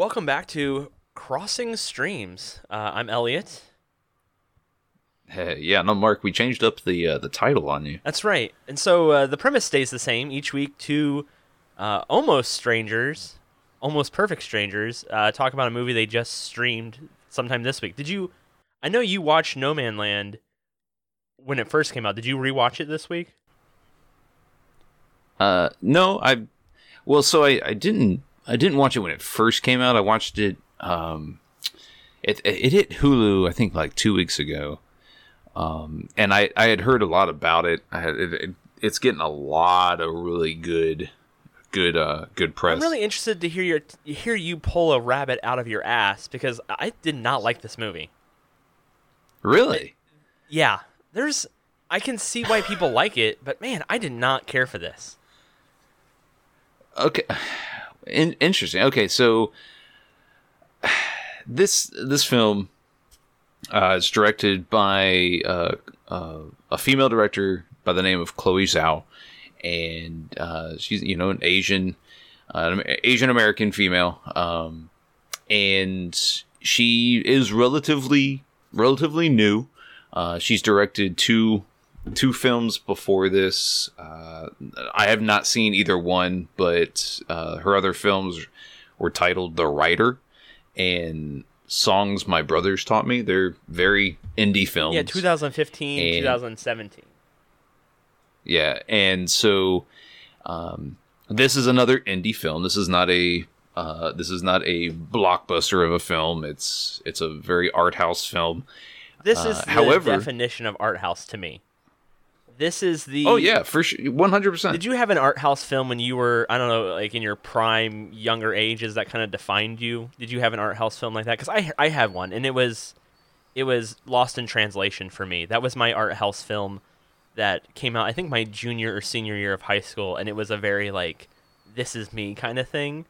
Welcome back to Crossing Streams. Uh, I'm Elliot. Hey, yeah, no, Mark, we changed up the uh, the title on you. That's right. And so uh, the premise stays the same each week. Two uh, almost strangers, almost perfect strangers, uh, talk about a movie they just streamed sometime this week. Did you? I know you watched Nomadland when it first came out. Did you rewatch it this week? Uh, no, I, well, so I, I didn't I didn't watch it when it first came out. I watched it. Um, it it hit Hulu I think like two weeks ago. Um, and I I had heard a lot about it. I had it, it, it's getting a lot of really good good uh good press. I'm really interested to hear your hear you pull a rabbit out of your ass because I did not like this movie. Really? Yeah, there's I can see why people like it, but man, I did not care for this. Okay. In- interesting. Okay, so this this film uh, is directed by uh, uh, a female director by the name of Chloe Zhao, and uh, she's you know an Asian uh, Asian American female, um, and she is relatively relatively new. Uh, she's directed two two films before this. Uh, I have not seen either one, but uh, her other films were titled The Rider and Songs My Brothers Taught Me. They're very indie films. Yeah, 2015, and, 2017. Yeah, and so um, this is another indie film. This is not a uh, this is not a blockbuster of a film. It's it's a very art house film. This is uh, the however, definition of art house to me. This is the Oh yeah, for sure, one hundred percent. Did you have an art house film when you were I don't know, like in your prime younger ages that kind of defined you? Did you have an art house film like that? Because I I had one, and it was it was Lost in Translation for me. That was my art house film that came out. I think my junior or senior year of high school, and it was a very like this is me kind of thing.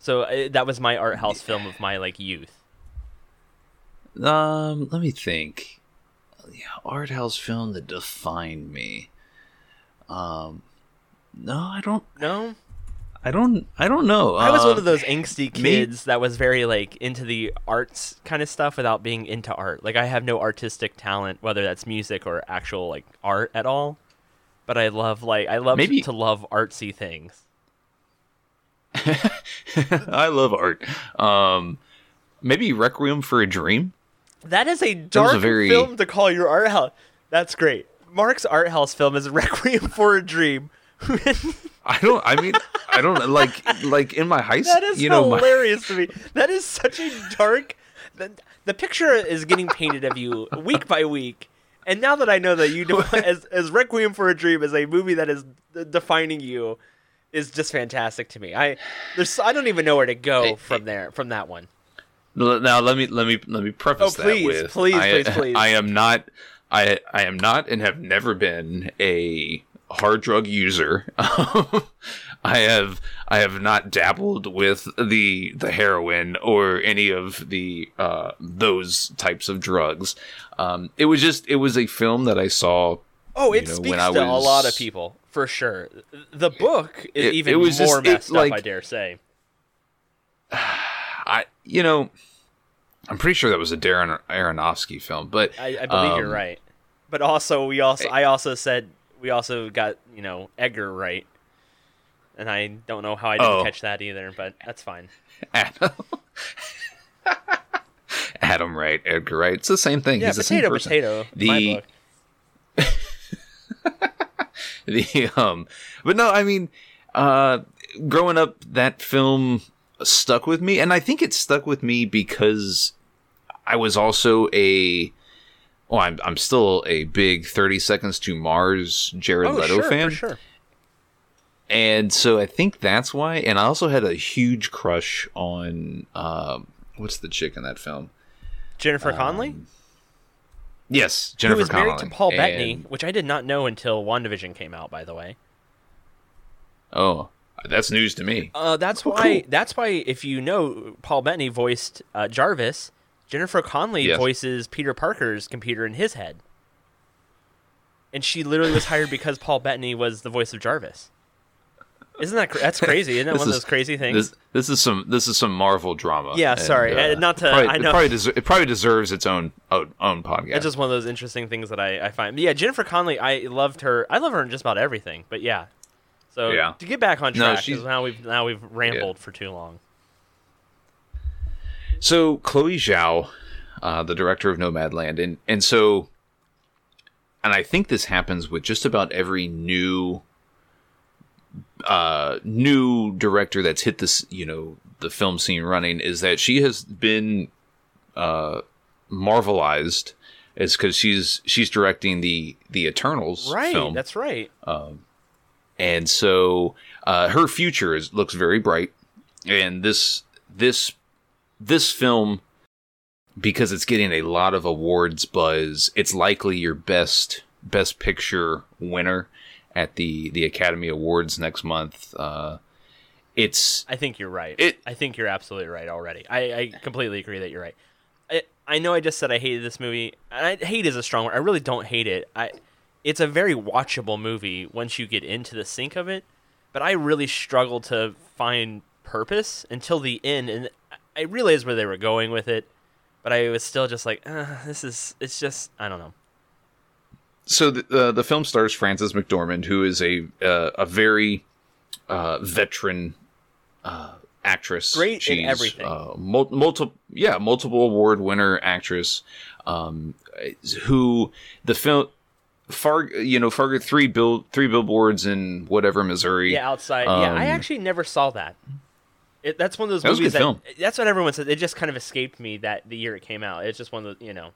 So uh, that was my art house film of my like youth. Um, let me think yeah, art house film that defined me. Um, no, I don't. No, I don't. I don't know. I was uh, one of those angsty kids me? that was very like into the arts kind of stuff without being into art. Like I have no artistic talent, whether that's music or actual like art at all. But I love like I love maybe... to love artsy things. I love art. Um, maybe Requiem for a Dream. That is a dark a very... film to call your art house. That's great. Mark's art house film is Requiem for a Dream. I don't. I mean, I don't like like in my high school. That is you know, hilarious my... to me. That is such a dark. The, the picture is getting painted of you week by week, and now that I know that you do as as Requiem for a Dream is a movie that is defining you, is just fantastic to me. I there's I don't even know where to go from there from that one. Now let me let me let me preface oh, please, that with please, I, please, please. I am not I I am not and have never been a hard drug user. I have I have not dabbled with the the heroin or any of the uh, those types of drugs. Um, it was just it was a film that I saw. Oh, it know, speaks to was, a lot of people for sure. The book is it, even it was more just, messed it, like, up. I dare say. I you know I'm pretty sure that was a Darren Aronofsky film, but I, I believe um, you're right. But also, we also I also said we also got you know Edgar right, and I don't know how I didn't oh. catch that either, but that's fine. Adam. Adam Wright, Edgar Wright. It's the same thing. Yeah, He's potato, the same person. potato. The the um, but no, I mean, uh, growing up, that film stuck with me, and I think it stuck with me because I was also a well, I'm I'm still a big Thirty Seconds to Mars Jared oh, Leto sure, fan. sure. And so I think that's why. And I also had a huge crush on um, what's the chick in that film? Jennifer um, Connelly. Yes, Jennifer. Who was Connelly. married to Paul and... Bettany, which I did not know until WandaVision came out. By the way. Oh, that's news to me. Uh, that's oh, why. Cool. That's why. If you know, Paul Bettany voiced uh, Jarvis Jennifer Connelly yes. voices Peter Parker's computer in his head. And she literally was hired because Paul Bettany was the voice of Jarvis. Isn't that cra- that's crazy? Isn't that one of those crazy things? This this is some this is some Marvel drama. Yeah, sorry. Uh, not to- Probably, I know- It probably, deser- it probably deserves its own own, own podcast. That's just one of those interesting things that I, I find. But yeah, Jennifer Connelly, I loved her. I love her in just about everything. But yeah, so Yeah. to get back on No, track, 'cause she's- now we've now we've rambled for too long. So Chloe Zhao, uh, the director of Nomadland, and and so, and I think this happens with just about every new, uh, new director that's hit this, you know, the film scene running, is that she has been, uh, marvelized, is because she's she's directing the the Eternals Right, film, that's right. and so uh, her future is looks very bright and this this this film because it's getting a lot of awards buzz it's likely your best best picture winner at the the academy awards next month uh it's I think you're right. It- I think you're absolutely right already. I, I completely agree that you're right. I, I know I just said I hated this movie. And I, hate is a strong word. I really don't hate it. I it's a very watchable movie once you get into the sink of it. But I really struggled to find purpose until the end, and I realized where they were going with it. But I was still just like, uh, this is. It's just I don't know. so the uh, the film stars Frances McDormand, who is a uh, a very uh, veteran uh, actress. Great in everything. Uh, mul- multiple, yeah, multiple award winner actress. Um, who the film. Far, you know, Fargo three bill three billboards in whatever Missouri. Yeah, outside. yeah, I Um, actually never saw that. It, that's one of those That movies that. film. That's what everyone says. It just kind of escaped me that the year it came out. It's just one of the you know.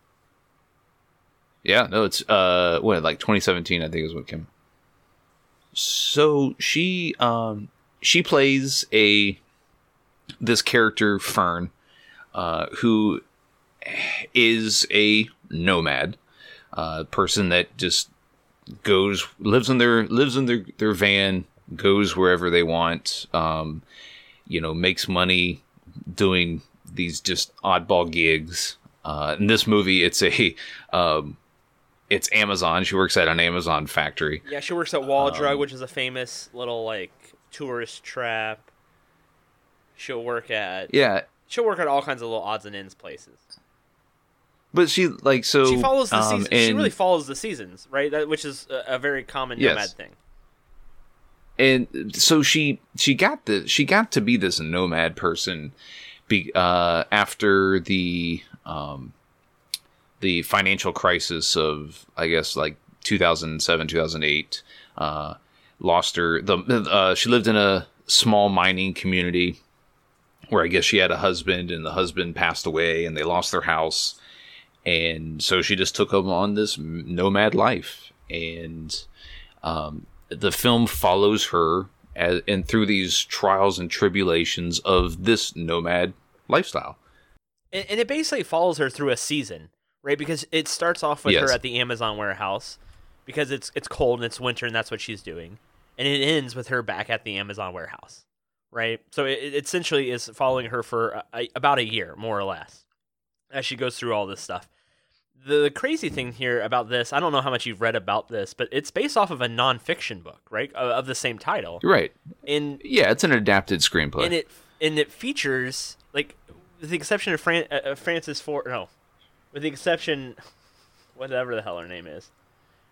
Yeah, no, it's uh what like 2017 I think is what came. So she um she plays a this character Fern uh who is a nomad uh person that just goes lives in their lives in their their van goes wherever they want um you know makes money doing these just oddball gigs uh in this movie it's a um it's Amazon. She works at an Amazon factory. Yeah, she works at Wall Um, Drug, which is a famous little like tourist trap. She'll work at. Yeah, She'll work at all kinds of little odds and ends places. but she like so She follows the um, seasons. She really follows the seasons, right? That, which is a, a very common Yes. nomad thing. And so she she got the she got to be this nomad person be uh after the um the financial crisis of i guess like 2007 2008 uh lost her the uh she lived in a small mining community where i guess she had a husband and the husband passed away and they lost their house. And so she just took up on this nomad life. And um the film follows her as, and through these trials and tribulations of this nomad lifestyle. and, and it basically follows her through a season, right? Because it starts off with Yes. her at the Amazon warehouse because it's it's cold and it's winter and that's what she's doing, and it ends with her back at the Amazon warehouse, right? So it, it essentially is following her for a, a- about a year, more or less, as she goes through all this stuff. The crazy thing here about this, I don't know how much you've read about this, but it's based off of a nonfiction book, right, of of the same title, Right. and Yeah, it's an adapted screenplay. and it and it features like with the exception of Fran- uh, uh, Francis Ford no with the exception whatever the hell her name is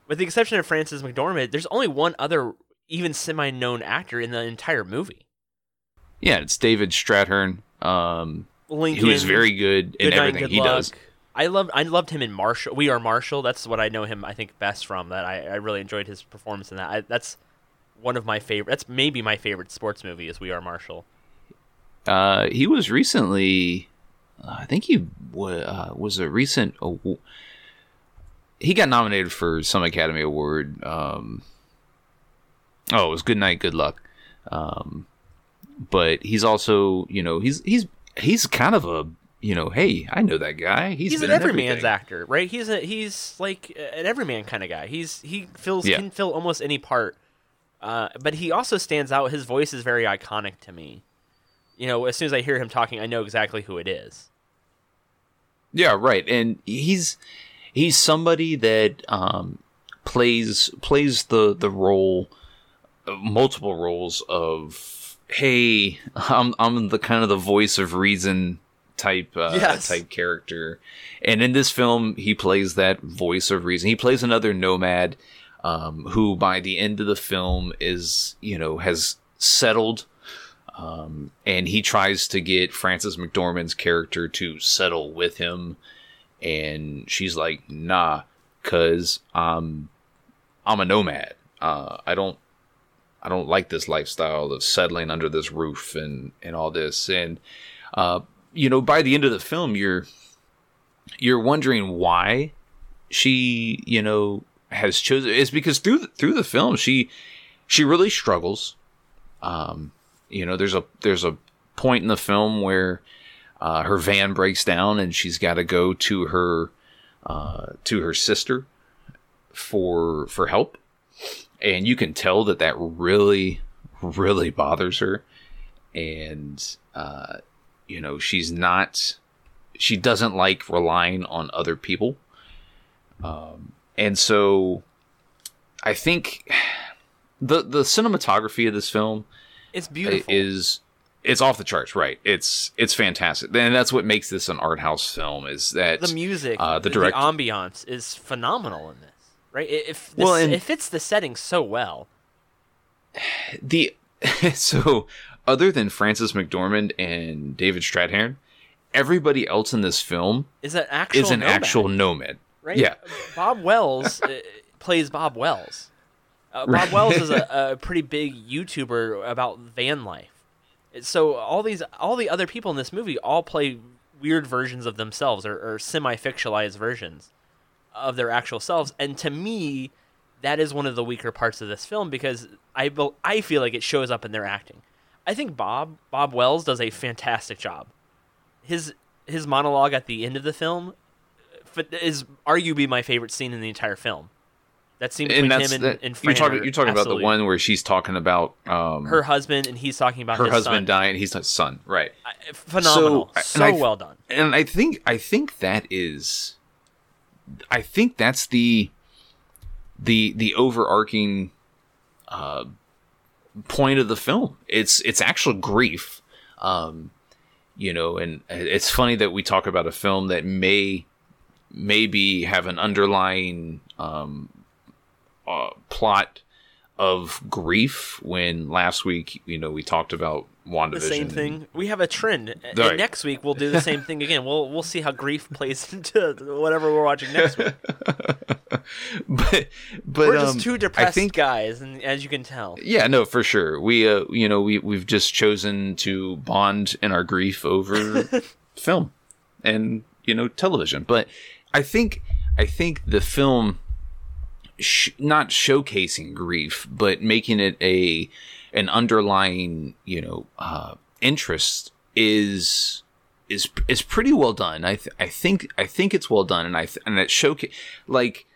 with the exception of Frances McDormand there's only one other even semi-known actor in the entire movie yeah, it's David Strathairn, um, Lincoln who is very good in everything he Luck. does. I loved I loved him in Marshall We Are Marshall that's what I know him I think best from that I, I really enjoyed his performance in that I, that's one of my favorite that's maybe my favorite sports movie is We Are Marshall Uh, he was recently, uh, I think he wa uh, was a recent. awa- he got nominated for some Academy Award. Um, oh, it was Good Night, Good Luck. Um, but he's also, you know, he's he's he's kind of a, you know, hey, I know that guy. He's, he's, an everyman's actor, right? He's a he's like an everyman kind of guy. He's he fills Yeah. can fill almost any part, uh, but he also stands out. His voice is very iconic to me. You know, as soon as I hear him talking, I know exactly who it is. Yeah, right. And he's he's somebody that um, plays plays the the role multiple roles of hey, I'm I'm the kind of the voice of reason type uh, Yes. type character, and in this film he plays that voice of reason. He plays another nomad um, who, by the end of the film, is you know has settled. Um, and he tries to get Frances McDormand's character to settle with him, and she's like, "Nah, cause I'm I'm a nomad. Uh, I don't I don't like this lifestyle of settling under this roof and and all this. And uh, you know, by the end of the film, you're you're wondering why she you know has chosen. Is because through the, through the film, she she really struggles. Um, you know, there's a there's a point in the film where uh, her van breaks down and she's got to go to her uh, to her sister for for help and you can tell that that really really bothers her and uh, you know she's not she doesn't like relying on other people um, and so i think the the cinematography of this film It's beautiful. is it's off the charts right it's it's fantastic and that's what makes this an art house film is that the music, uh, the the, direct- ambiance is phenomenal in this. Right? If this, Well, and- it fits the setting so well. the so other than Frances McDormand and David Strathairn, everybody else in this film Is an actual is an nomad, actual nomad. right? Yeah, Bob Wells uh, plays Bob Wells. Uh, Bob Wells is a, a pretty big YouTuber about van life. So all these, all the other people in this movie all play weird versions of themselves or, or semi-fictionalized versions of their actual selves. And to me, that is one of the weaker parts of this film because I I feel like it shows up in their acting. I think Bob Bob Wells does a fantastic job. His his monologue at the end of the film is arguably my favorite scene in the entire film. That scene between and him and, that, and you're talking you're talking about the one where she's talking about um, her husband and he's talking about her his husband son. dying. He's his son, right? I- Phenomenal, So, so, and I th- well done. and I think I think that is I think that's the the the overarching uh, point of the film. It's it's actual grief, um, you know, and it's funny that we talk about a film that may maybe have an underlying um, uh, plot of grief. When last week, you know, we talked about WandaVision. The same thing. We have a trend. And Right. next week we'll do the same thing again. We'll we'll see how grief plays into whatever we're watching next week. but but We're um, just two I depressed think guys, and as you can tell, yeah no for sure we uh you know we we've just chosen to bond in our grief over film and you know television but I think I think the film sh- not showcasing grief but making it a an underlying you know uh interest is is is pretty well done. I th- I think I think it's well done, and I th- and it showcase like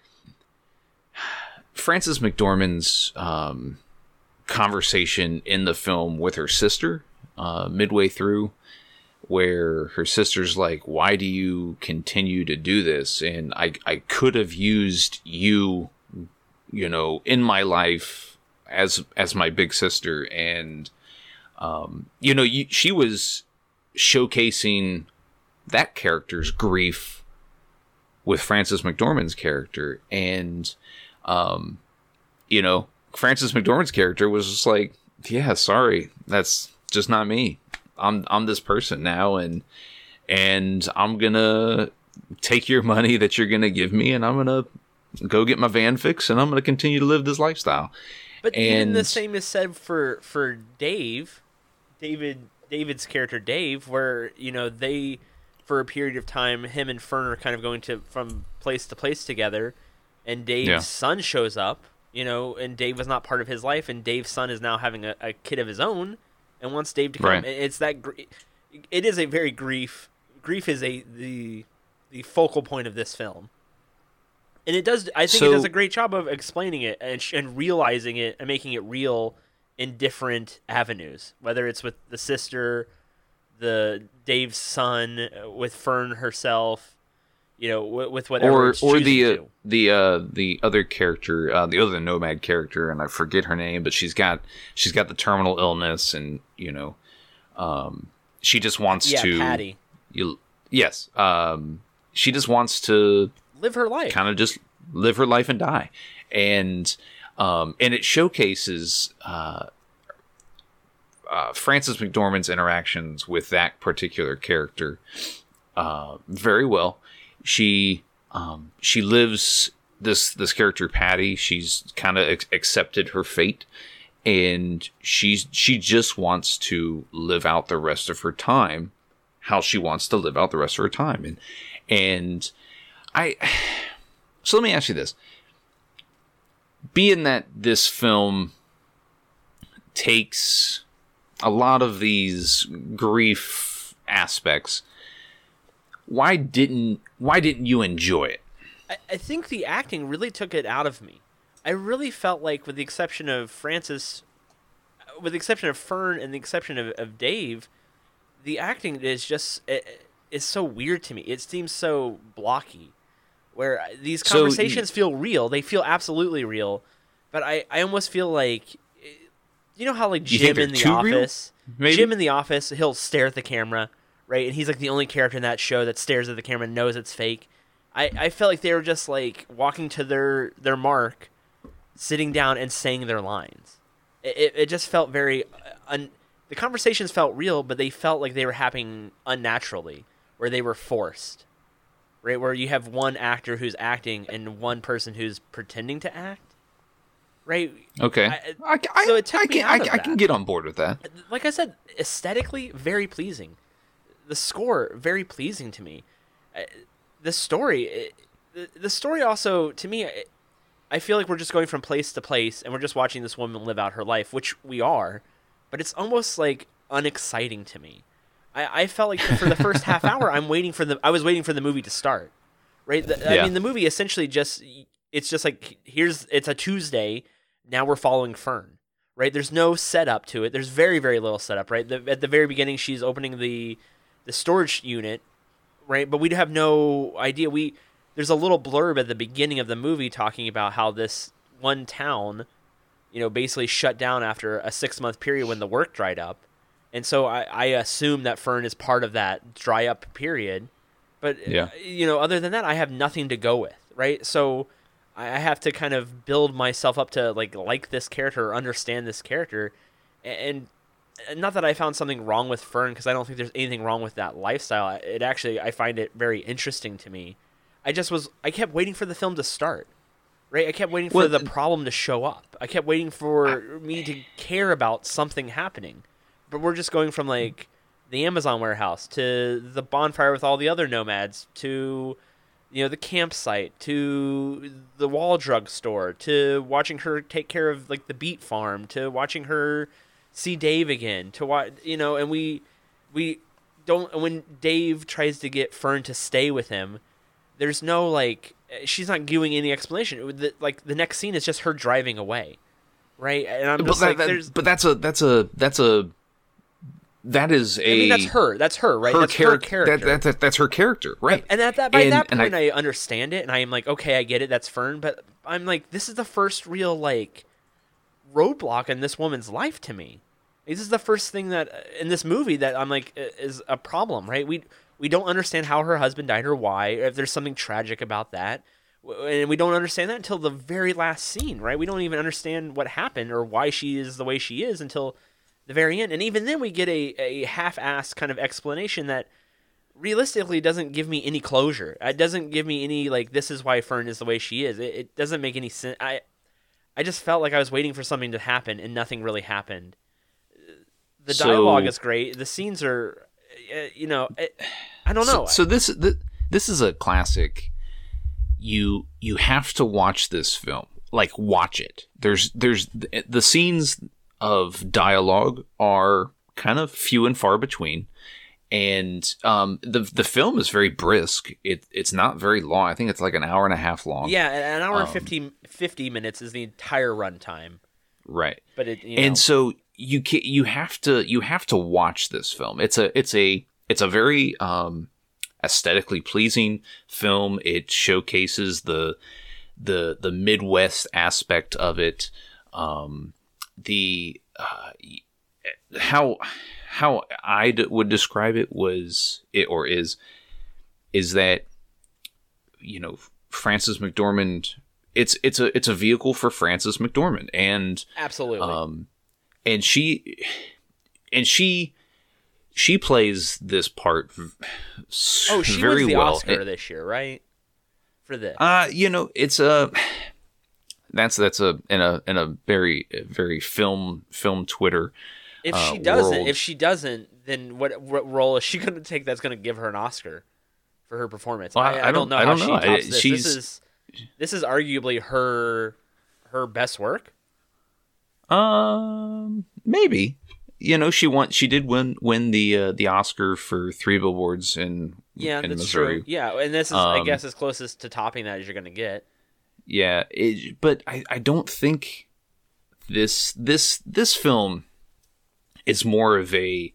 Frances McDormand's um, conversation in the film with her sister uh, midway through, where her sister's like, "Why do you continue to do this?" And I I could have used you, you know, in my life as as my big sister, and um, you know, you, she was showcasing that character's grief with Frances McDormand's character, and um, you know, Frances McDormand's character was just like, "Yeah, sorry, that's just not me. I'm I'm this person now, and and I'm gonna take your money that you're gonna give me, and I'm gonna go get my van fixed, and I'm gonna continue to live this lifestyle." but even the same is said for for Dave, David David's character Dave, where you know they for a period of time him and Fern are kind of going to from place to place together, and Dave's Yeah. son shows up, you know, and Dave was not part of his life, and Dave's son is now having a, a kid of his own, and wants Dave to come. Right. It's that gr- it is a very grief. Grief is a the the focal point of this film. And it does. I think it does a great job of explaining it and, sh- and realizing it and making it real in different avenues. Whether it's with the sister, the Dave's son, uh, with Fern herself, you know, w- with whatever or or the uh, the uh, the other character, uh, the other nomad character, and I forget her name, but she's got she's got the terminal illness, and you know, um, she just wants yeah, to Patty you yes, um, she just wants to live her life. kind of just live her life and die, and um, and it showcases uh, uh, Frances McDormand's interactions with that particular character uh, very well. She um, she lives this this character Patty. She's kind of ac- accepted her fate, and she's she just wants to live out the rest of her time how she wants to live out the rest of her time, and and I. So let me ask you this: being that this film takes a lot of these grief aspects why didn't why didn't you enjoy it I, I think the acting really took it out of me. I really felt like, with the exception of Frances, uh, with the exception of Fern and the exception of, of Dave, the acting is just it, is so weird to me. It seems so blocky. Where these So conversations feel real, they feel absolutely real, but I, I almost feel like, you know how like Jim in the real? office, Maybe? Jim in the office, he'll stare at the camera, right? And he's like the only character in that show that stares at the camera and knows it's fake. I, I felt like they were just like walking to their their mark, sitting down and saying their lines. It, it, it just felt very, uh, un, the conversations felt real, but they felt like they were happening unnaturally, where they were forced, right? Where you have one actor who's acting and one person who's pretending to act, right? okay I- I, I, so it took I me can, out I, of I can get on board with that like I said, aesthetically very pleasing. The score very pleasing to me. Uh, The story, it, the, the story also to me, it, I feel like we're just going from place to place and we're just watching this woman live out her life, which we are, but it's almost like unexciting to me. I, I felt like for the first half hour, I'm waiting for the I was waiting for the movie to start. Right? The, I mean, the movie essentially just it's just like here's it's a Tuesday. Now we're following Fern right? There's no setup to it. There's very very little setup, right? The, at the very beginning, she's opening the the storage unit, right? But we have no idea. We there's a little blurb at the beginning of the movie talking about how this one town, you know, basically shut down after a six month period when the work dried up, and so I, I assume that Fern is part of that dry up period. But Yeah. uh, you know, other than that, I have nothing to go with, right? So I I have to kind of build myself up to like like this character or understand this character, and, and not that I found something wrong with Fern because I don't think there's anything wrong with that lifestyle. It actually I find it very interesting to me. I just was I kept waiting for the film to start, right? I kept waiting for Well, the problem to show up. I kept waiting for me to care about something happening, but we're just going from like the Amazon warehouse to the bonfire with all the other nomads to you know the campsite to the wall drug store to watching her take care of like the beet farm to watching her see Dave again to watch you know and we we don't when Dave tries to get Fern to stay with him there's no like she's not giving any explanation. The, like the next scene is just her driving away right? And I'm but, just that, like that- there's but that's a that's a that's a that is a I mean that's her. That's her right? her, that's char- her character That, that, that- that's her character right. And at that by And- that and I- point I, understand it and I am like okay I get it that's Fern but I'm like this is the first real like roadblock in this woman's life to me. This is the first thing that uh, in this movie that I'm like is a problem right? We we don't understand how her husband died or why or if there's something tragic about that. And we don't understand that until the very last scene right? We don't even understand what happened or why she is the way she is until the very end and even then we get a, a half-assed kind of explanation that realistically doesn't give me any closure. It doesn't give me any like this is why Fern is the way she is. It, it doesn't make any sense. I I just felt like I was waiting for something to happen and nothing really happened. The So- dialogue is great. The scenes are, uh, you know, it, I don't know. So, so this th- this is a classic. You you have to watch this film. Like watch it. There's there's the scenes of dialogue are kind of few and far between, and um, the the film is very brisk. It it's not very long. I think it's like an hour and a half long. yeah, an hour and um, 50, 50 minutes is the entire runtime. Right. But it, you know, and so you can you have to you have to watch this film it's a it's a it's a very um aesthetically pleasing film. It showcases the the the Midwest aspect of it. Um, the uh, how how I d- would describe it was it or is is that you know Frances McDormand. It's it's a it's a vehicle for Frances McDormand, and Absolutely. um, and she and she she plays this part oh, she very wins the well. Oscar this year, right? For this. Uh, you know, it's a that's that's a in a in a very very film film Twitter. if uh, she doesn't, world- if she doesn't, then what, what role is she going to take that's going to give her an Oscar for her performance? Well, I, I- I I don't don't- know I don't she know. I- tops this. she's- This is this is arguably her her best work. Um, maybe you know she won she did win win the uh, the Oscar for Three Billboards in Yeah, in that's Missouri. true. Yeah, and this is, I Um, guess, as closest to topping that as you're going to get. Yeah, it, but I, I don't think this this this film is more of a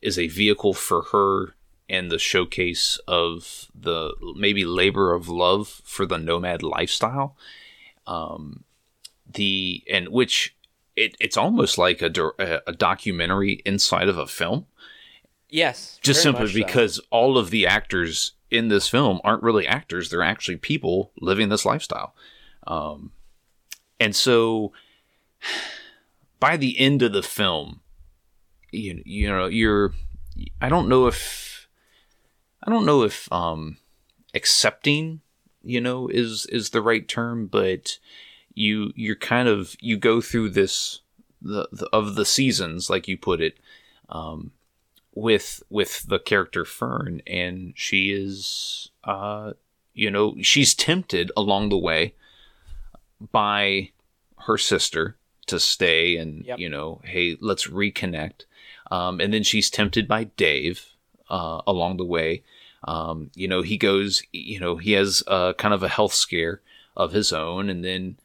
is a vehicle for her and the showcase of the maybe labor of love for the nomad lifestyle. Um, the and which it, it's almost like a, a documentary inside of a film Yes, just simply so. because all of the actors in this film aren't really actors. They're actually people living this lifestyle. Um, and so by the end of the film you, you know you're i don't know if i don't know if um, accepting you know is is the right term but you you're kind of you go through this the, the of the seasons like you put it um, with with the character Fern, and she is, uh, you know, she's tempted along the way by her sister to stay, and Yep. you know, hey, let's reconnect. Um, and then she's tempted by Dave uh, along the way. Um, you know, he goes, you know, he has uh, kind of a health scare of his own, and then,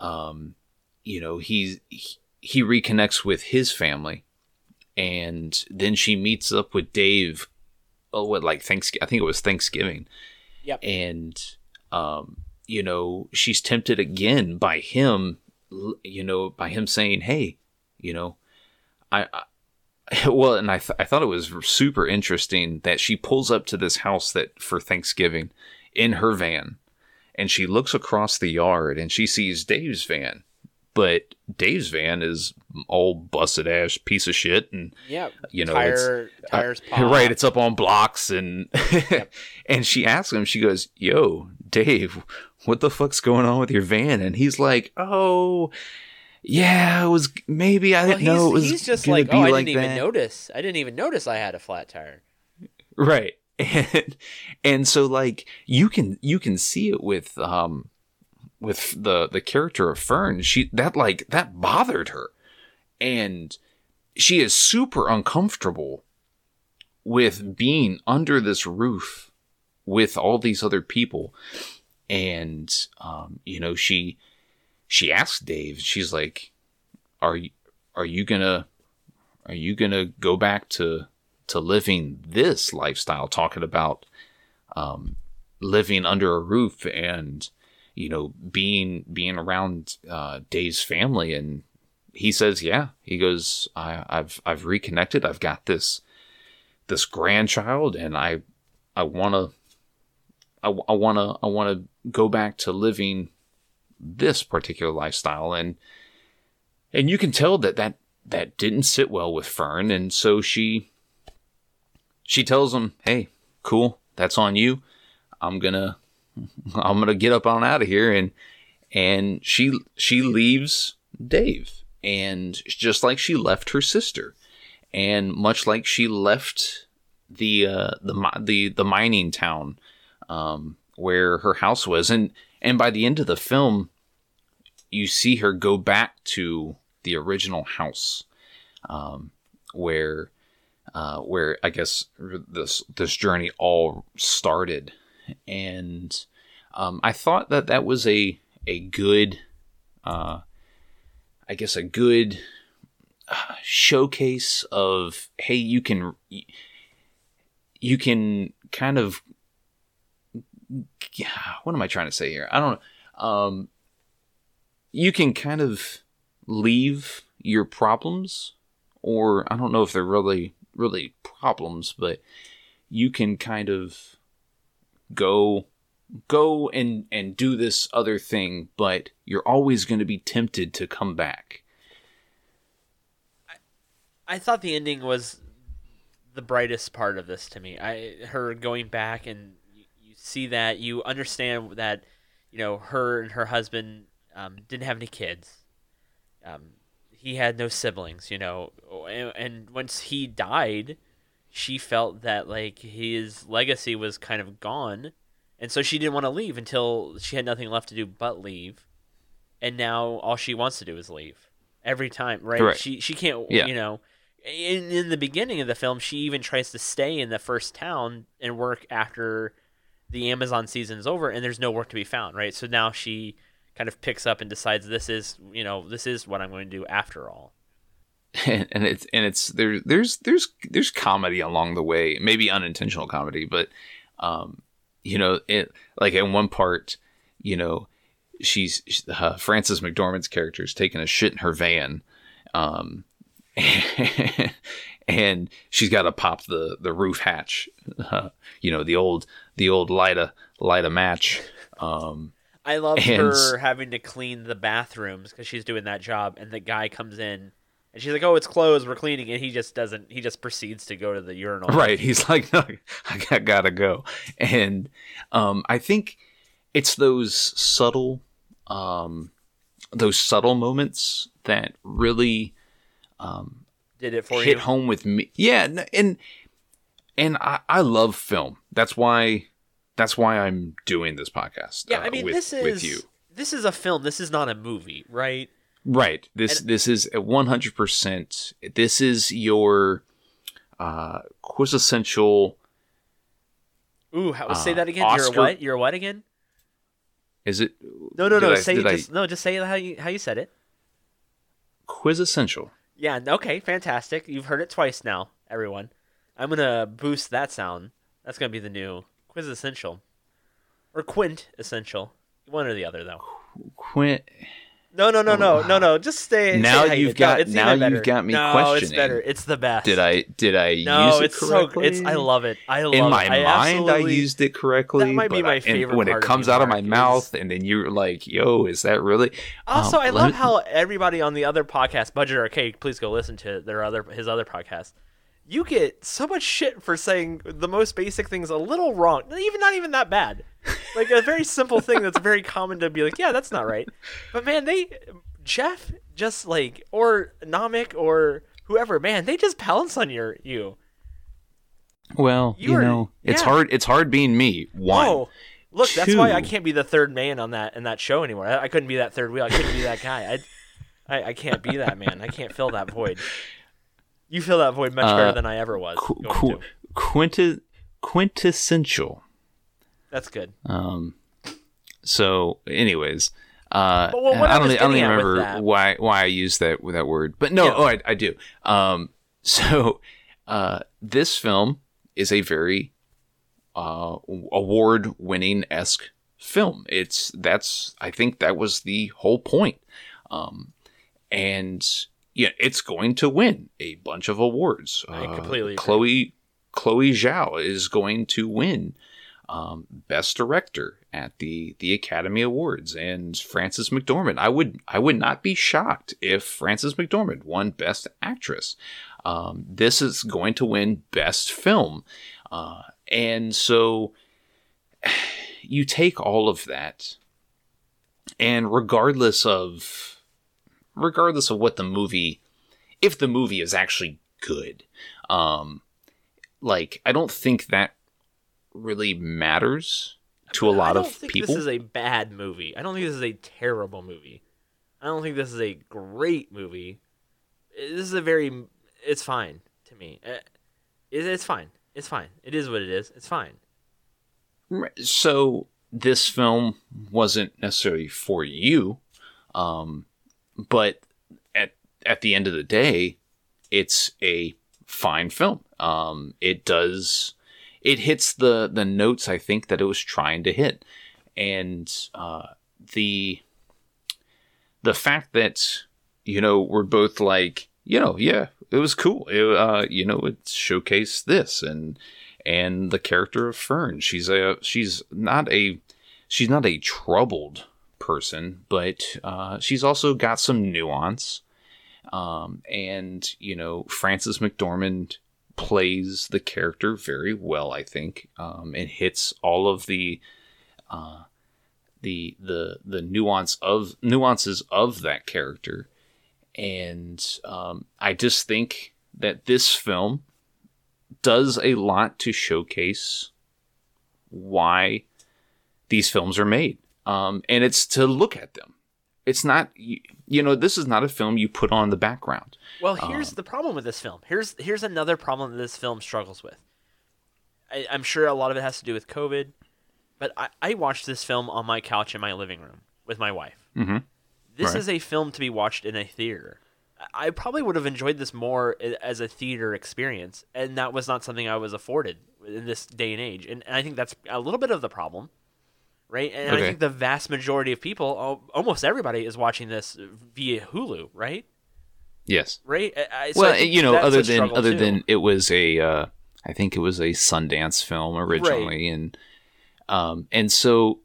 um, you know, he's he, he reconnects with his family and then she meets up with Dave. Oh, what like Thanksgiving? I think it was Thanksgiving. Yep. And um, you know, she's tempted again by him. You know, by him saying, "Hey, you know, I." I well, and I th- I thought it was super interesting that she pulls up to this house that for Thanksgiving in her van, and she looks across the yard and she sees Dave's van, but Dave's van is all busted ass piece of shit and yeah, you know, tire, tires uh, pop. right it's up on blocks and and she asks him she goes yo dave what the fuck's going on with your van and he's like oh yeah it was maybe i Well, didn't know it was he's just like, oh, I like didn't even that." notice. I didn't even notice I had a flat tire. right and and so like you can you can see it with um with the the character of fern she that like that bothered her. And she is super uncomfortable with being under this roof with all these other people. And um you know she she asks dave she's like are you are you gonna are you gonna go back to to living this lifestyle talking about um living under a roof and you know being being around uh dave's family. And he says yeah he goes I, i've i've reconnected. I've got this this grandchild and i i want to I, I want to I want to go back to living this particular lifestyle. And and you can tell that that that didn't sit well with Fern. And so she she tells him hey cool that's on you. I'm gonna I'm gonna get up on out of here and and she she leaves Dave and just like she left her sister and much like she left the uh, the the the mining town um, where her house was, and and by the end of the film, you see her go back to the original house, um, where uh, where I guess this this journey all started, and um, I thought that that was a a good, uh, I guess a good uh, showcase of hey you can you can kind of what am I trying to say here? I don't. Um, you can kind of leave your problems, or I don't know if they're really really problems, but you can kind of go go and and do this other thing, but you're always going to be tempted to come back. I I thought the ending was the brightest part of this to me. I her going back and you, you see that you understand that you know her and her husband um, didn't have any kids. Um, he had no siblings, you know, and, and once he died, she felt that like his legacy was kind of gone, and so she didn't want to leave until she had nothing left to do but leave. And now all she wants to do is leave every time, right? Correct. She she can't, Yeah. you know. In in the beginning of the film, she even tries to stay in the first town and work after the Amazon season is over, and there's no work to be found, right? So now she kind of picks up and decides this is, you know, this is what I'm going to do after all. and, and it's and it's there there's there's there's comedy along the way maybe unintentional comedy but um you know it like in one part you know she's uh, frances mcdormand's character is taking a shit in her van um and she's got to pop the the roof hatch uh, you know the old the old light a light a match um I love And- her having to clean the bathrooms because she's doing that job, and the guy comes in and she's like, "Oh, it's closed. We're cleaning," and he just doesn't. He just proceeds to go to the urinal. right he's like no, i got, gotta go and um i think it's those subtle um those subtle moments that really Did it for hit you? home with me yeah and and i i love film that's why that's why i'm doing this podcast Yeah, uh, I mean, with, this is with you this is a film. This is not a movie, right? Right. This this is a one hundred percent. This is your uh, quintessential. Ooh, how, say Uh, that again. You're a what? You're what again? Is it? No, no, no. I- say did I- just no. Just say how you how you said it. quintessential. Yeah. Okay. Fantastic. You've heard it twice now, everyone. I'm gonna boost that sound. That's gonna be the new quiz essential, or quint essential. One or the other, though. Quint. No, no, no, no, no, no. Just stay. Now it you you've. No, got- it's now you've got me questioning no, it's better. It's the best. Did I did I No, use it correctly? Oh it's correctly? so. It's. I love it. I love In my I mind, I absolutely- used it correctly. That might be my I- favorite when it comes out of my is- mouth, and then you're like, "Yo, is that really?" Also, Um, I love me- how everybody on the other podcast, Budget Arcade, please go listen to their other his other podcast. You get so much shit for saying the most basic things a little wrong. Even not even that bad. Like a very simple thing that's very common to be like, yeah, that's not right. But man, they Jeff just like or Namik or whoever, man, they just pounce on your you. Well, You you, are- know, it's yeah. hard. It's hard being me. One. Oh, look, that's why I can't be the third man on that in that show anymore. I, I couldn't be that third wheel. I couldn't be that guy. I, I, I can't be that man. I can't fill that void. You fill that void much better Uh, than I ever was. Qu- qu- quinti- quintessential. That's good. Um. So, anyways, uh, what I don't. I don't even remember why why I used that that word, but no, Yeah. oh, I, I do. Um. So, uh, this film is a very uh award winning esque film. It's that's I think that was the whole point. Um, and yeah, it's going to win a bunch of awards. I Uh, completely agree. Chloe Chloe Zhao is going to win um, Best Director at the the Academy Awards, and Frances McDormand. I would I would not be shocked if Frances McDormand won Best Actress. Um, this is going to win Best Film, uh, and so you take all of that, and regardless of regardless of what the movie, if the movie is actually good, um, like I don't think that really matters to a lot don't of think people. This is a bad movie. I don't think this is a terrible movie. I don't think this is a great movie. This is a very. It's fine to me. Uh, It's fine. It's fine. It is what it is. It's fine. So this film wasn't necessarily for you, um, but at at the end of the day, it's a fine film. Um, it does it hits the the notes I think that it was trying to hit, and uh, the the fact that you know we're both like you know yeah it was cool. It, uh, you know it showcased this and and the character of Fern. She's a she's not a she's not a troubled person but uh, she's also got some nuance. Um, and you know Frances McDormand plays the character very well I think. Um, and hits all of the uh, the the the nuance of nuances of that character, and um, I just think that this film does a lot to showcase why these films are made, um, and it's to look at them. It's not you, you know this is not a film you put on the background. Well, here's um, the problem with this film. Here's here's another problem that this film struggles with. I, I'm sure a lot of it has to do with COVID. But I, I watched this film on my couch in my living room with my wife. Mm-hmm. This right. is a film to be watched in a theater. I probably would have enjoyed this more as a theater experience, and that was not something I was afforded in this day and age. And, and I think that's a little bit of the problem, right? And okay. I think the vast majority of people, almost everybody, is watching this via Hulu, right? Yes. Right. I, so well, you know, other than other too. than it was a, uh, I think it was a Sundance film originally, right. and um, and so,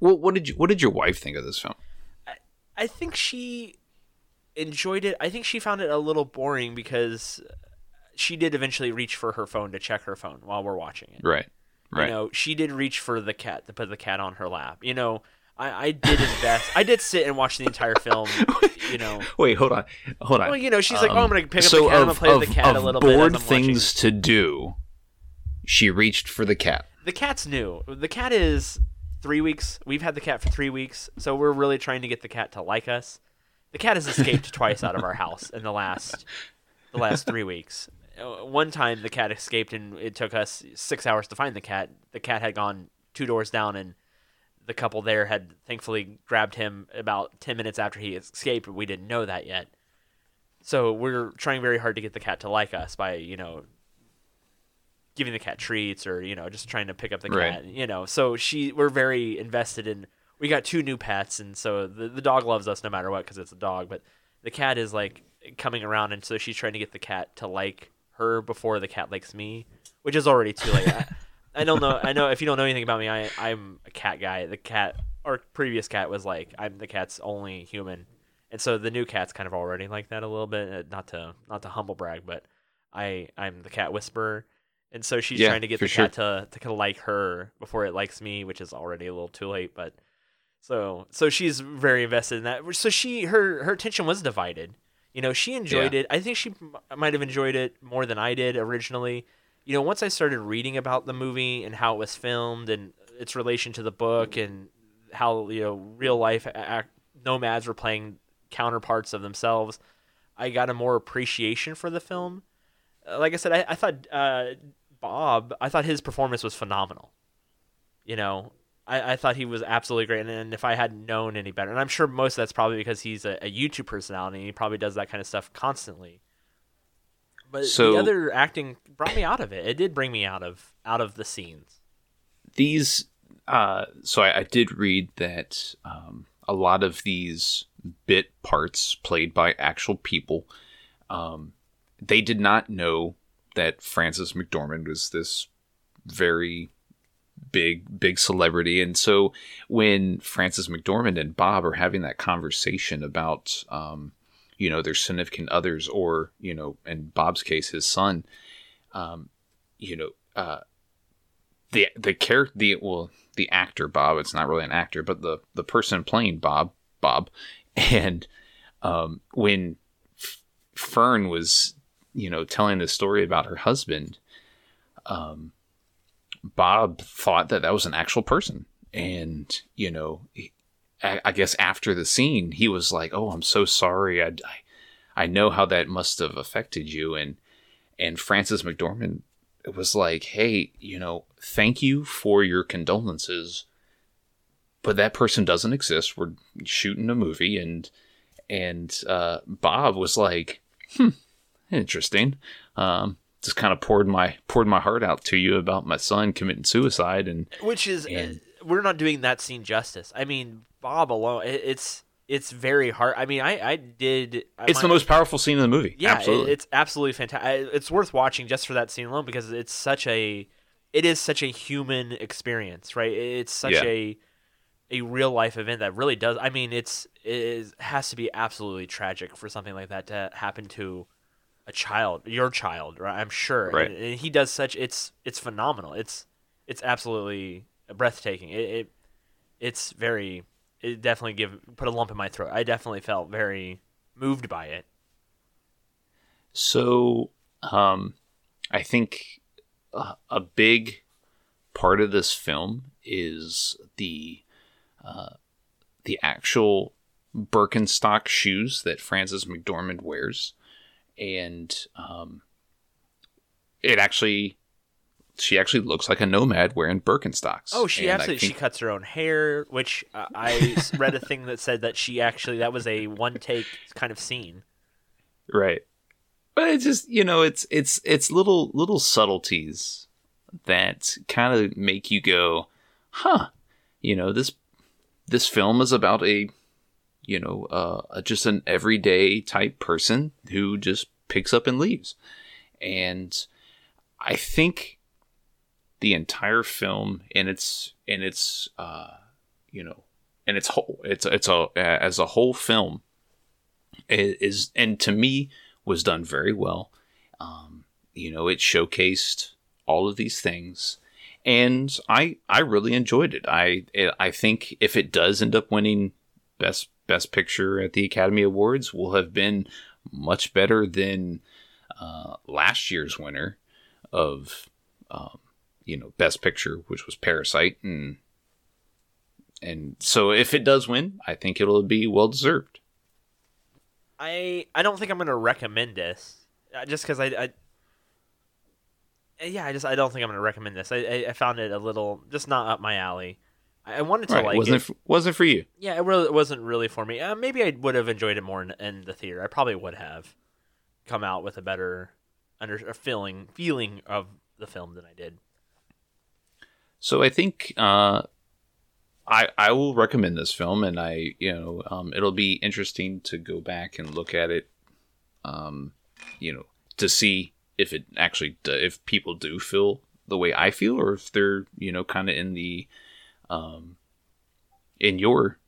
well, what did you, what did your wife think of this film? I, I think she enjoyed it. I think she found it a little boring because she did eventually reach for her phone to check her phone while we're watching it. Right. Right. You know, she did reach for the cat to put the cat on her lap. You know, I, I did invest. I did sit and watch the entire film. You know. Wait, hold on, hold on. Well, you know, she's like, "Oh, I'm gonna pick up so the cat. I'm gonna play with the cat a little bit." Bored things to do. She reached for the cat the cat's new. The cat is three weeks. We've had the cat for three weeks, so we're really trying to get the cat to like us. The cat has escaped twice out of our house in the last the last three weeks. Uh, one time the cat escaped, and it took us six hours to find the cat. The cat had gone two doors down, and the couple there had thankfully grabbed him about ten minutes after he escaped. We didn't know that yet. So we're trying very hard to get the cat to like us by you know giving the cat treats or you know just trying to pick up the cat you know so she we're very invested in we got two new pets and so the, the dog loves us no matter what because it's a dog but the cat is like coming around and so she's trying to get the cat to like her before the cat likes me which is already too late I, I don't know i know if you don't know anything about me I, i'm a cat guy the cat our previous cat was like i'm the cat's only human and so the new cat's kind of already like that a little bit uh, not to not to humble brag but i i'm the cat whisperer and so she's yeah, trying to get the sure. cat to to kind of like her before it likes me, which is already a little too late. But so so she's very invested in that. So she her her attention was divided. You know, she enjoyed yeah. it. I think she might have enjoyed it more than I did originally. You know, once I started reading about the movie and how it was filmed and its relation to the book and how you know real life nomads were playing counterparts of themselves, I got a more appreciation for the film. Like I said, I, I thought uh, Bob, I thought his performance was phenomenal. You know, I, I thought he was absolutely great. And, and, if I hadn't known any better, and I'm sure most of that's probably because he's a, a YouTube personality and he probably does that kind of stuff constantly. But so, the other acting brought me out of it. It did bring me out of out of the scenes. These, uh, so I, I did read that um, a lot of these bit parts played by actual people, um, they did not know that Frances McDormand was this very big big celebrity. And so when Frances McDormand and Bob are having that conversation about um, you know their significant others or you know in Bob's case his son um, you know uh, the the character the well the actor Bob it's not really an actor but the the person playing Bob Bob. And um, when Fern was you know, telling the story about her husband, um, Bob thought that that was an actual person. And, you know, I, I guess after the scene, he was like, Oh, I'm so sorry. I, I, I know how that must have affected you. And, and Frances McDormand was like, Hey, you know, thank you for your condolences. But that person doesn't exist. We're shooting a movie. And, and, uh, Bob was like, hmm, interesting. Um, just kind of poured my poured my heart out to you about my son committing suicide and which is And- uh, we're not doing that scene justice. I mean, Bob alone, it, it's it's very hard. I mean, I I did. It's the most powerful scene in the movie. Yeah, it- it's absolutely fantastic. It's worth watching just for that scene alone because it's such a, it is such a human experience, right? It's such Yeah. a, a real life event that really does. I mean, it's it is, has to be absolutely tragic for something like that to happen to a child, your child, right? I'm sure. Right. And, and he does such. It's it's phenomenal. It's it's absolutely breathtaking. It, it it's very. It definitely give put a lump in my throat. I definitely felt very moved by it. So, um, I think a, a big part of this film is the uh, the actual Birkenstock shoes that Frances McDormand wears, and um, it actually she actually looks like a nomad wearing Birkenstocks. Oh, she And absolutely. think- She cuts her own hair, which uh, I read a thing that said that she actually that was a one take kind of scene. right but it's just you know it's it's it's little little subtleties that kind of make you go huh you know this this film is about a you know uh just an everyday type person who just picks up and leaves. And i think the entire film in its in its uh you know in its whole it's it's a as a whole film is and to me was done very well. Um you know it showcased all of these things. And i i really enjoyed it. I i think if it does end up winning best best picture at the academy awards will have been much better than uh last year's winner of um you know best picture which was parasite and and so if it does win i think it'll be well deserved I I don't think I'm gonna recommend this uh, just because I, I yeah I just I don't think I'm gonna recommend this. I I found it a little just not up my alley. I, I wanted to Right, like wasn't it. it f- wasn't for you Yeah, it really it wasn't really for me. Uh, maybe I would have enjoyed it more in, in the theater. I probably would have come out with a better under a feeling feeling of the film than I did. So I think uh, I I will recommend this film, and I you know um, it'll be interesting to go back and look at it, um, you know, to see if it actually if people do feel the way I feel, or if they're you know kind of in the um, in your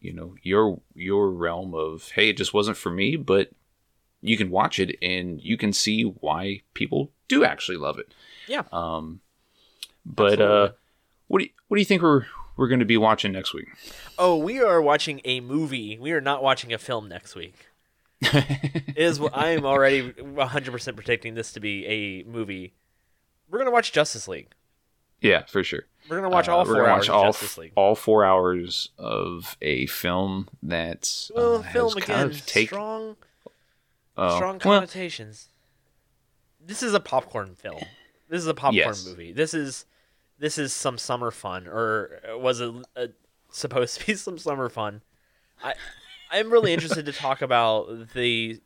you know your your realm of hey it just wasn't for me, but you can watch it and you can see why people do actually love it. Yeah. Um, but uh, what do you, what do you think we're we're going to be watching next week? Oh, we are watching a movie. We are not watching a film next week. Is I am already 100% predicting this to be a movie. We're gonna watch Justice League. yeah, for sure. We're gonna watch Uh, all we're four gonna hours watch all of Justice f- all four hours of a film that Well, uh, film has kind of take strong, oh, strong well, connotations. This is a popcorn film. This is a popcorn Yes. movie. This is this is some summer fun, or was it uh, supposed to be some summer fun? I I'm really interested to talk about the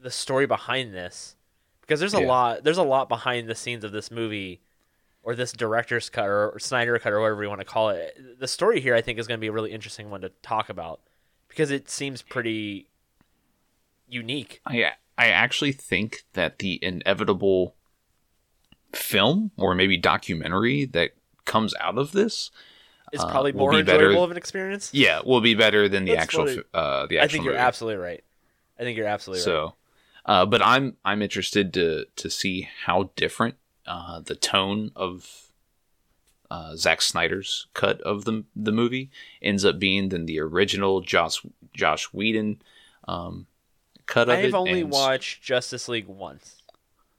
the story behind this because there's a Yeah. lot there's a lot behind the scenes of this movie or this director's cut or, or Snyder cut or whatever you want to call it. The story here I think is going to be a really interesting one to talk about because it seems pretty unique. I I actually think that the inevitable film or maybe documentary that comes out of this, It's Uh, probably will more be enjoyable better- of an experience. yeah, will be better than the That's actual uh the I think you're movie. absolutely right. I think you're absolutely right. So, uh, but I'm I'm interested to to see how different uh, the tone of uh, Zack Snyder's cut of the the movie ends up being than the original Joss Joss Whedon um, cut of it. I've only and watched Justice League once.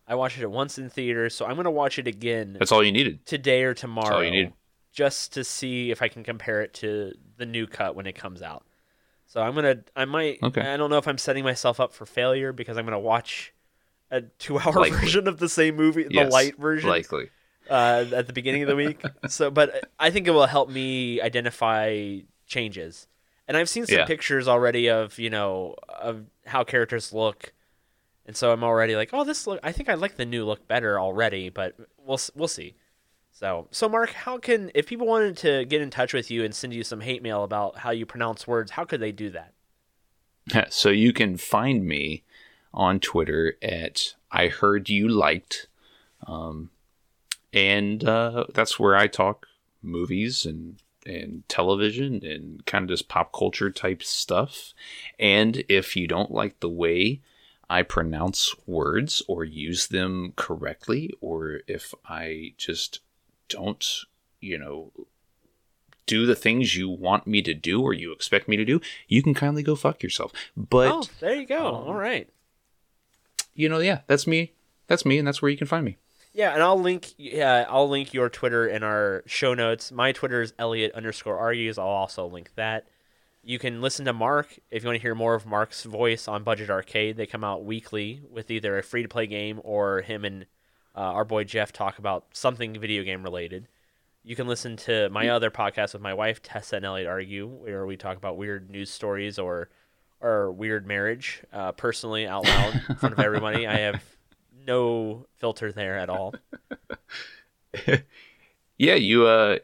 I watched it once in theaters, so I'm going to watch it again That's all you needed. today or tomorrow. all you need. Just to see if I can compare it to the new cut when it comes out. So I'm gonna, I might, Okay. I don't know if I'm setting myself up for failure because I'm gonna watch a two-hour Likely. version of the same movie, the light version, likely. uh, at the beginning of the week. so, but I think it will help me identify changes. And I've seen some Yeah. pictures already of you know of how characters look and so I'm already like, oh, this look. I think I like the new look better already, but we'll we'll see. So, so Mark, how can if people wanted to get in touch with you and send you some hate mail about how you pronounce words, how could they do that? So you can find me on Twitter at I heard you liked, um, and uh, that's where I talk movies and and television and kind of just pop culture type stuff. And if you don't like the way I pronounce words or use them correctly, or if I just don't, you know, do the things you want me to do or you expect me to do, you can kindly go fuck yourself. But oh, there you go. um, All right. You know, yeah, that's me. That's me, and that's where you can find me. Yeah, and I'll link. Yeah, I'll link your Twitter in our show notes. My Twitter is Elliot underscore argues. I'll also link that. You can listen to Mark if you want to hear more of Mark's voice on Budget Arcade. They come out weekly with either a free to play game or him and uh, our boy Jeff talk about something video game related. You can listen to my other podcast with my wife Tessa and Elliot argue, where we talk about weird news stories or or weird marriage. Uh, personally, out loud in front of everybody, I have no filter there at all. Yeah, you uh,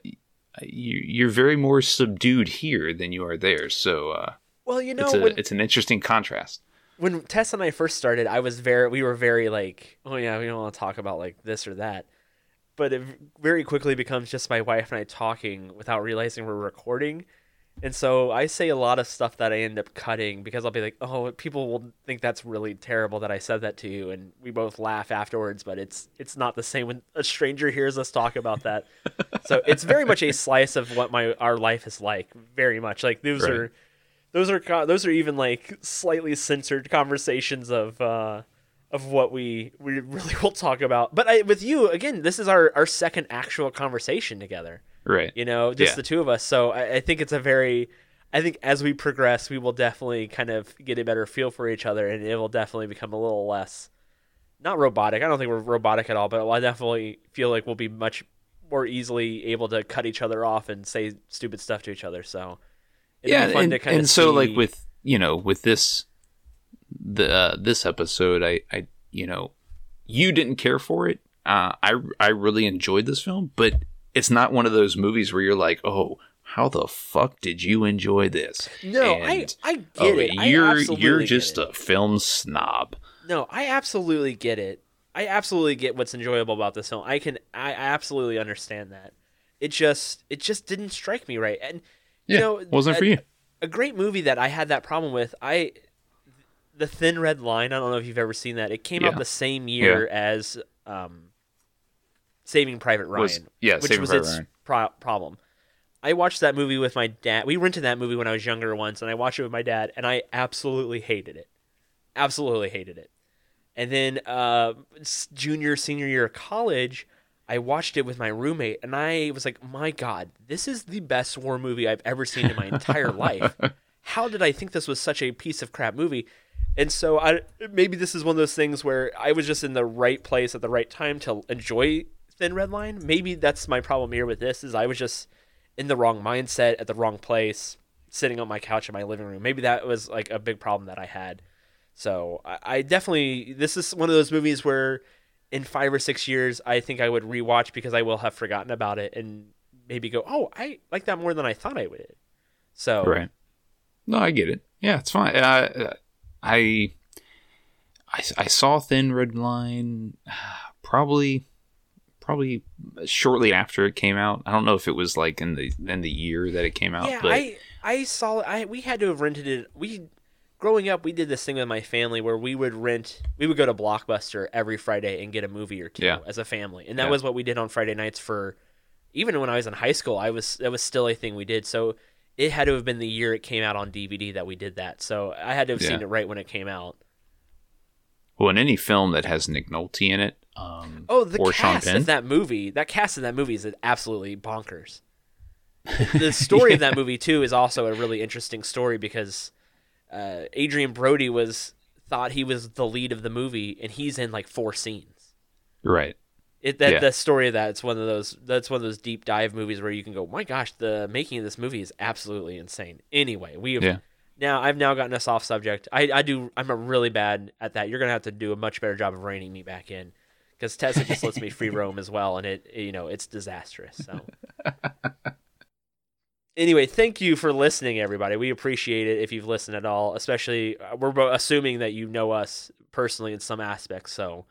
you you're very more subdued here than you are there. So uh, Well, you know, it's a when, it's an interesting contrast. when Tess and I first started, I was very, we were very like, oh yeah, we don't want to talk about like this or that. But it very quickly becomes just my wife and I talking without realizing we're recording. And so I say a lot of stuff that I end up cutting because I'll be like, oh, people will think that's really terrible that I said that to you, and we both laugh afterwards. But it's it's not the same when a stranger hears us talk about that. so it's very much a slice of what my our life is like. Very much like those Right. are those are those are even like slightly censored conversations of uh of what we we really will talk about but I, with you again this is our our second actual conversation together Right. you know just Yeah. the two of us so I, I think it's a very i think as we progress we will definitely kind of get a better feel for each other and it will definitely become a little less not robotic i don't think we're robotic at all but i definitely feel like we'll be much more easily able to cut each other off and say stupid stuff to each other so yeah, and, to kind of and so like with you know with this the uh, this episode, I I you know you didn't care for it. Uh, I I really enjoyed this film, but it's not one of those movies where you're like, oh, how the fuck did you enjoy this? no i And, i get oh, it you're you're just a film snob. No, I absolutely get it. I absolutely get what's enjoyable about this film. I can I absolutely understand that. It just it just didn't strike me right. And you Yeah, know, wasn't a, for you. A great movie that I had that problem with. I The Thin Red Line, I don't know if you've ever seen that. It came out the same year as um Saving Private Ryan, Was- yeah, which Saving was Private its pro- problem. I watched that movie with my dad. We rented that movie when I was younger once, and I watched it with my dad, and I absolutely hated it. Absolutely hated it. And then uh, junior, senior year of college, I watched it with my roommate, and I was like, "My God, this is the best war movie I've ever seen in my entire life. How did I think this was such a piece of crap movie?" And so I maybe this is one of those things where I was just in the right place at the right time to enjoy Thin Red Line. Maybe that's my problem here with this is I was just in the wrong mindset at the wrong place, sitting on my couch in my living room. Maybe that was like a big problem that I had. So I, I definitely this is one of those movies where in five or six years I think I would rewatch because I will have forgotten about it and maybe go, oh, I like that more than I thought I would. So Right. No, I get it. Yeah, it's fine. Uh, I, I I saw Thin Red Line probably probably shortly after it came out. I don't know if it was like in the in the year that it came out, yeah, but I I saw I we had to have rented it. We growing up we did this thing with my family where we would rent we would go to Blockbuster every Friday and get a movie or two Yeah. as a family. And that Yeah. was what we did on Friday nights for even when I was in high school. I was that was still a thing we did. So it had to have been the year it came out on DVD that we did that. So I had to have seen it right when it came out. Well, in any film that has Nick Nolte in it, um, Oh, the or Sean cast Penn, of that movie, that cast of that movie is absolutely bonkers. the story of that movie too is also a really interesting story because uh, Adrien Brody was thought he was the lead of the movie, and he's in like four scenes. right? It that Yeah. the story of that it's one of those that's one of those deep dive movies where you can go, my gosh, the making of this movie is absolutely insane. Anyway, we have Yeah. Now I've now gotten us off subject. I, I do. I'm a really bad at that. You're gonna have to do a much better job of reining me back in, because Tessa just lets me free roam as well, and it you know it's disastrous. So. anyway, thank you for listening, everybody. We appreciate it if you've listened at all. Especially, uh, we're assuming that you know us personally in some aspects, so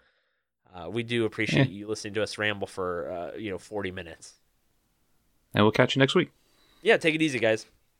uh, we do appreciate you listening to us ramble for uh, you know 40 minutes. And we'll catch you next week. Yeah, take it easy, guys.